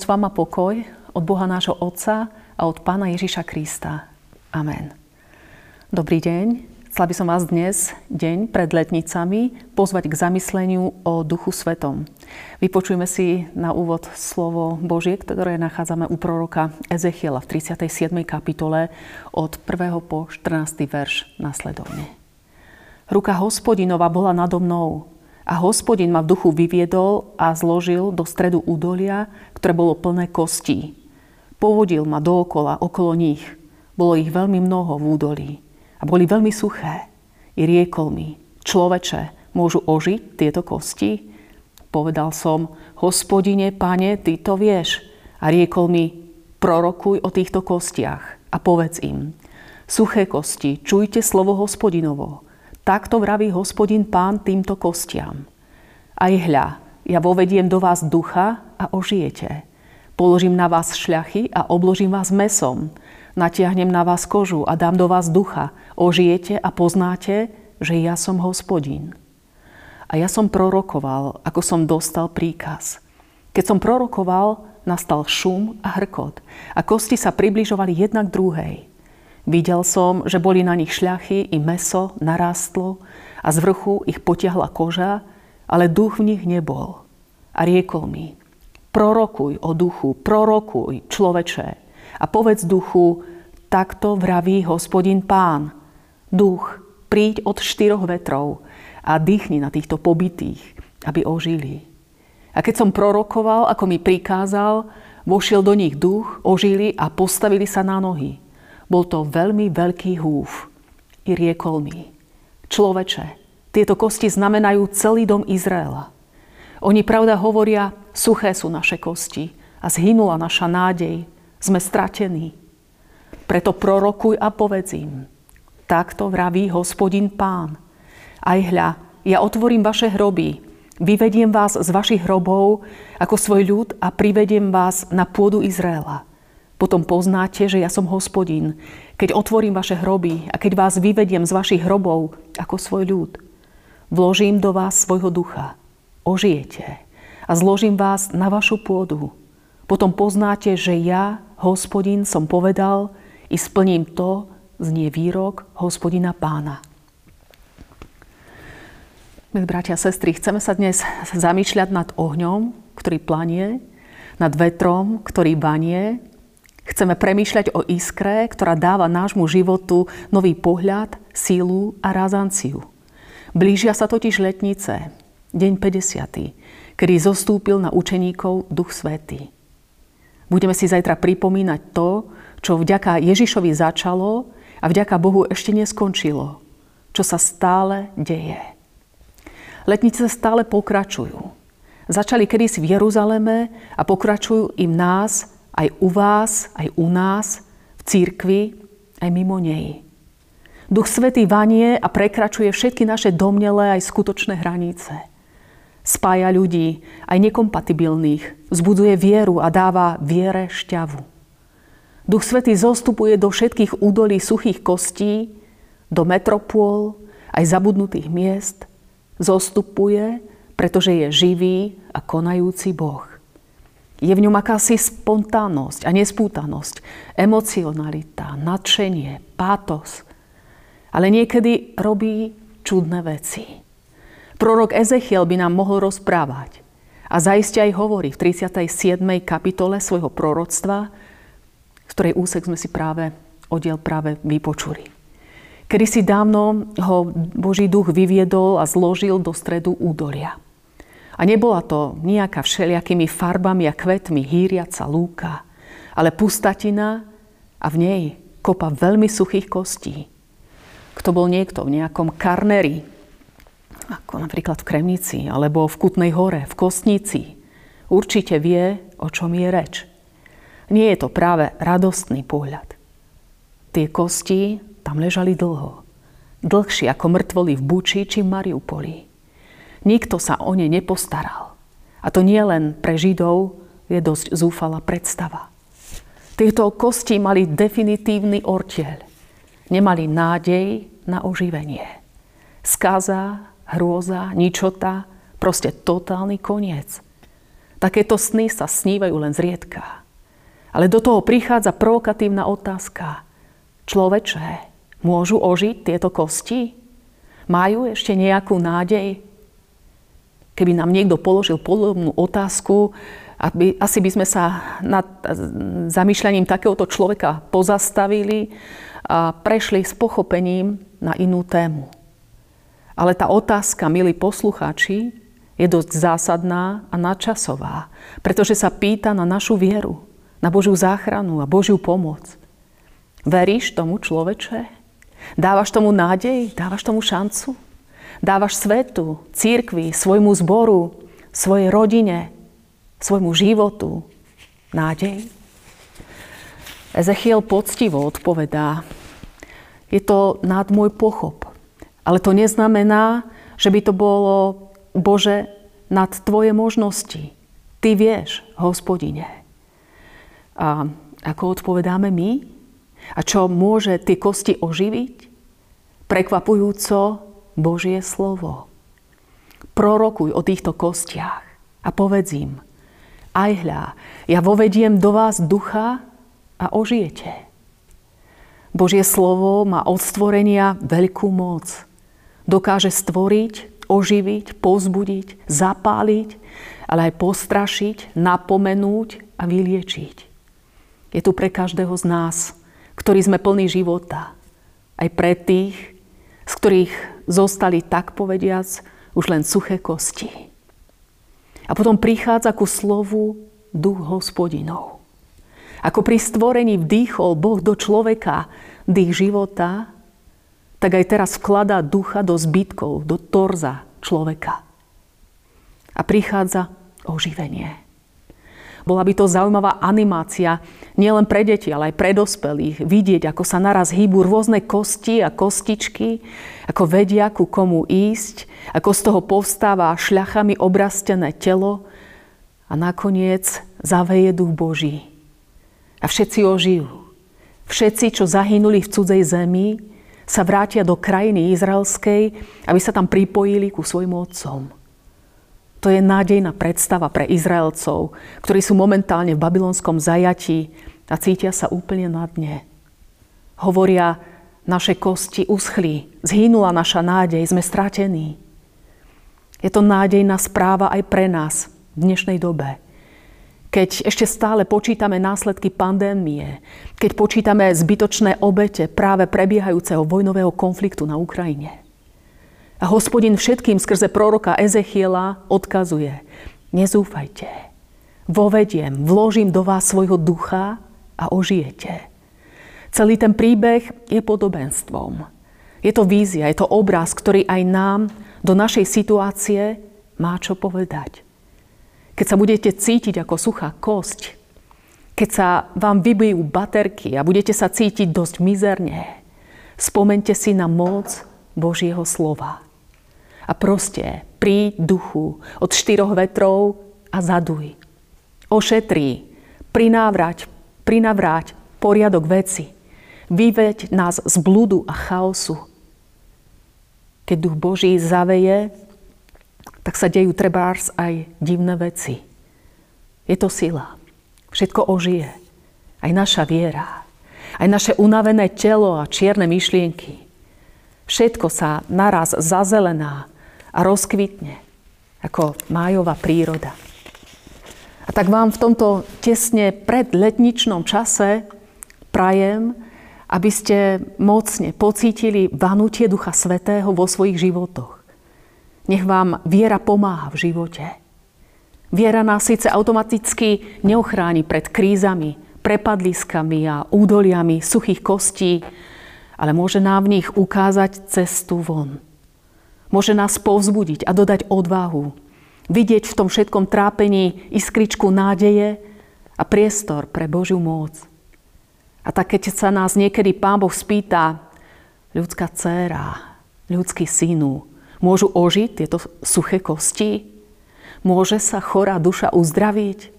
Milosť vám a pokoj od Boha nášho Otca a od Pána Ježiša Krista. Amen. Dobrý deň. Chcela by som vás dnes, deň pred letnicami, pozvať k zamysleniu o Duchu Svetom. Vypočujme si na úvod slovo Božie, ktoré nachádzame u proroka Ezechiela v 37. kapitole od 1. po 14. verš nasledovne. Ruka hospodinova bola nado mnou, a hospodin ma v duchu vyviedol a zložil do stredu údolia, ktoré bolo plné kostí. Povodil ma dookola, okolo nich. Bolo ich veľmi mnoho v údolí. A boli veľmi suché. I riekol mi, človeče, môžu ožiť tieto kosti? Povedal som, hospodine, pane, ty to vieš. A riekol mi, prorokuj o týchto kostiach a povedz im, suché kosti, čujte slovo hospodinovo. Takto vraví hospodin pán týmto kostiam. Aj hľa, ja vovediem do vás ducha a ožijete. Položím na vás šľachy a obložím vás mesom. Natiahnem na vás kožu a dám do vás ducha. Ožijete a poznáte, že ja som hospodin. A ja som prorokoval, ako som dostal príkaz. Keď som prorokoval, nastal šum a hrkot a kosti sa približovali jedna k druhej. Videl som, že boli na nich šľachy i meso narástlo a z vrchu ich potiahla koža, ale duch v nich nebol. A riekol mi, prorokuj o duchu, prorokuj, človeče, a povedz duchu, takto vraví hospodin pán. Duch, príď od štyroch vetrov a dýchni na týchto pobytých, aby ožili. A keď som prorokoval, ako mi prikázal, vošiel do nich duch, ožili a postavili sa na nohy. Bol to veľmi veľký húf. I riekol mi, človeče, tieto kosti znamenajú celý dom Izraela. Oni pravda hovoria, suché sú naše kosti a zhynula naša nádej, sme stratení. Preto prorokuj a povedz im, takto vraví hospodin pán. Aj hľa, ja otvorím vaše hroby, vyvediem vás z vašich hrobov ako svoj ľud a privediem vás na pôdu Izraela. Potom poznáte, že ja som hospodín, keď otvorím vaše hroby a keď vás vyvediem z vašich hrobov ako svoj ľud. Vložím do vás svojho ducha. Ožijete a zložím vás na vašu pôdu. Potom poznáte, že ja, hospodín, som povedal i splním to, znie výrok hospodina pána. Milí bratia a sestry, chceme sa dnes zamýšľať nad ohňom, ktorý planie, nad vetrom, ktorý banie, Chceme premýšľať o iskre, ktorá dáva nášmu životu nový pohľad, sílu a razanciu. Blížia sa totiž letnice, deň 50., kedy zostúpil na učeníkov Duch Svetý. Budeme si zajtra pripomínať to, čo vďaka Ježišovi začalo a vďaka Bohu ešte neskončilo, čo sa stále deje. Letnice stále pokračujú. Začali kedysi v Jeruzaleme a pokračujú im nás aj u vás, aj u nás, v církvi, aj mimo nej. Duch Svetý vanie a prekračuje všetky naše domnelé aj skutočné hranice. Spája ľudí, aj nekompatibilných, vzbudzuje vieru a dáva viere šťavu. Duch Svetý zostupuje do všetkých údolí suchých kostí, do metropôl, aj zabudnutých miest, zostupuje, pretože je živý a konajúci Boh. Je v ňom akási spontánnosť a nespútanosť, emocionalita, nadšenie, pátos. Ale niekedy robí čudné veci. Prorok Ezechiel by nám mohol rozprávať. A zaiste aj hovorí v 37. kapitole svojho proroctva, z ktorej úsek sme si práve oddiel práve vypočuli. Kedy si dávno ho Boží duch vyviedol a zložil do stredu údolia. A nebola to nejaká všelijakými farbami a kvetmi hýriaca lúka, ale pustatina a v nej kopa veľmi suchých kostí. Kto bol niekto v nejakom karneri, ako napríklad v Kremnici, alebo v Kutnej hore, v Kostnici, určite vie, o čom je reč. Nie je to práve radostný pohľad. Tie kosti tam ležali dlho. Dlhšie ako mŕtvoly v Buči či Mariupoli. Nikto sa o ne nepostaral. A to nie len pre Židov je dosť zúfala predstava. Tieto kosti mali definitívny orteľ. Nemali nádej na oživenie. Skaza, hrôza, ničota, proste totálny koniec. Takéto sny sa snívajú len zriedka. Ale do toho prichádza provokatívna otázka. Človeče, môžu ožiť tieto kosti? Majú ešte nejakú nádej? Keby nám niekto položil podobnú otázku, aby, asi by sme sa nad zamýšľaním takéhoto človeka pozastavili a prešli s pochopením na inú tému. Ale tá otázka, milí poslucháči, je dosť zásadná a nadčasová, pretože sa pýta na našu vieru, na Božiu záchranu a Božiu pomoc. Veríš tomu človeče? Dávaš tomu nádej? Dávaš tomu šancu? Dávaš svetu, církvi, svojmu zboru, svojej rodine, svojmu životu nádej? Ezechiel poctivo odpovedá, je to nad môj pochop. Ale to neznamená, že by to bolo, Bože, nad tvoje možnosti. Ty vieš, hospodine. A ako odpovedáme my? A čo môže tie kosti oživiť? Prekvapujúco Božie slovo. Prorokuj o týchto kostiach a povedz im, aj hľa, ja vovediem do vás ducha a ožijete. Božie slovo má od stvorenia veľkú moc. Dokáže stvoriť, oživiť, pozbudiť, zapáliť, ale aj postrašiť, napomenúť a vyliečiť. Je tu pre každého z nás, ktorí sme plní života. Aj pre tých, z ktorých zostali tak povediac už len suché kosti. A potom prichádza ku slovu duch hospodinov. Ako pri stvorení vdýchol Boh do človeka dých života, tak aj teraz vkladá ducha do zbytkov, do torza človeka. A prichádza oživenie. Bola by to zaujímavá animácia nielen pre deti, ale aj pre dospelých. Vidieť, ako sa naraz hýbu rôzne kosti a kostičky, ako vedia, ku komu ísť, ako z toho povstáva šľachami obrastené telo a nakoniec zaveje duch Boží. A všetci ožijú. Všetci, čo zahynuli v cudzej zemi, sa vrátia do krajiny izraelskej, aby sa tam pripojili ku svojim otcom. To je nádejná predstava pre Izraelcov, ktorí sú momentálne v babylonskom zajatí a cítia sa úplne na dne. Hovoria, naše kosti uschli, zhynula naša nádej, sme stratení. Je to nádejná správa aj pre nás v dnešnej dobe. Keď ešte stále počítame následky pandémie, keď počítame zbytočné obete práve prebiehajúceho vojnového konfliktu na Ukrajine. A hospodin všetkým skrze proroka Ezechiela odkazuje, nezúfajte, vovediem, vložím do vás svojho ducha a ožijete. Celý ten príbeh je podobenstvom. Je to vízia, je to obraz, ktorý aj nám do našej situácie má čo povedať. Keď sa budete cítiť ako suchá kosť, keď sa vám vybijú baterky a budete sa cítiť dosť mizerne, spomente si na moc Božieho slova. A proste príď duchu od štyroch vetrov a zaduj. Ošetrí, prinávrať, prinavráť poriadok veci. Vyveď nás z blúdu a chaosu. Keď duch Boží zaveje, tak sa dejú trebárs aj divné veci. Je to sila. Všetko ožije. Aj naša viera. Aj naše unavené telo a čierne myšlienky. Všetko sa naraz zazelená a rozkvitne ako májová príroda. A tak vám v tomto tesne pred letničnom čase prajem, aby ste mocne pocítili vanutie Ducha Svetého vo svojich životoch. Nech vám viera pomáha v živote. Viera nás síce automaticky neochráni pred krízami, prepadliskami a údoliami suchých kostí, ale môže nám v nich ukázať cestu von. Môže nás povzbudiť a dodať odvahu. Vidieť v tom všetkom trápení iskričku nádeje a priestor pre Božiu moc. A tak keď sa nás niekedy Pán Boh spýta, ľudská dcéra, ľudský synu, môžu ožiť tieto suché kosti? Môže sa chorá duša uzdraviť?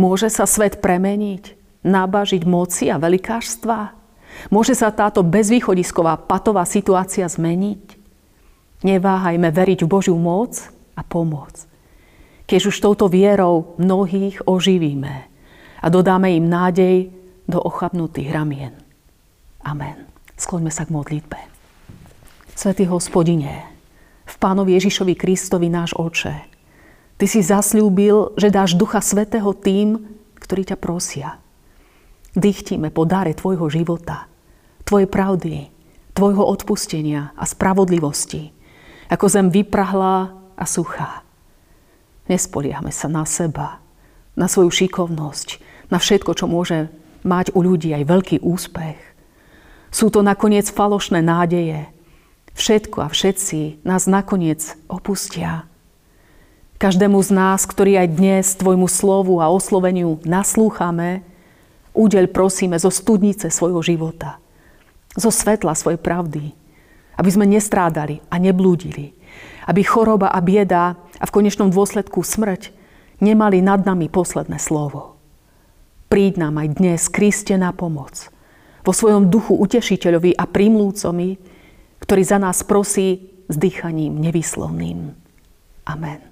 Môže sa svet premeniť? Nabažiť moci a velikážstva? Môže sa táto bezvýchodisková patová situácia zmeniť? Neváhajme veriť v Božiu moc a pomoc. keď už touto vierou mnohých oživíme a dodáme im nádej do ochabnutých ramien. Amen. Skloňme sa k modlitbe. Svetý hospodine, v Pánovi Ježišovi Kristovi náš oče, Ty si zasľúbil, že dáš Ducha Svetého tým, ktorí ťa prosia. Dychtíme po dare Tvojho života, Tvojej pravdy, Tvojho odpustenia a spravodlivosti, ako zem vyprahlá a suchá. Nespoliahme sa na seba, na svoju šikovnosť, na všetko, čo môže mať u ľudí aj veľký úspech. Sú to nakoniec falošné nádeje. Všetko a všetci nás nakoniec opustia. Každému z nás, ktorý aj dnes Tvojmu slovu a osloveniu naslúchame, údeľ prosíme zo studnice svojho života, zo svetla svojej pravdy, aby sme nestrádali a neblúdili, aby choroba a bieda a v konečnom dôsledku smrť nemali nad nami posledné slovo. Príď nám aj dnes, Kriste, na pomoc. Vo svojom duchu utešiteľovi a primlúcomi, ktorý za nás prosí s dýchaním nevyslovným. Amen.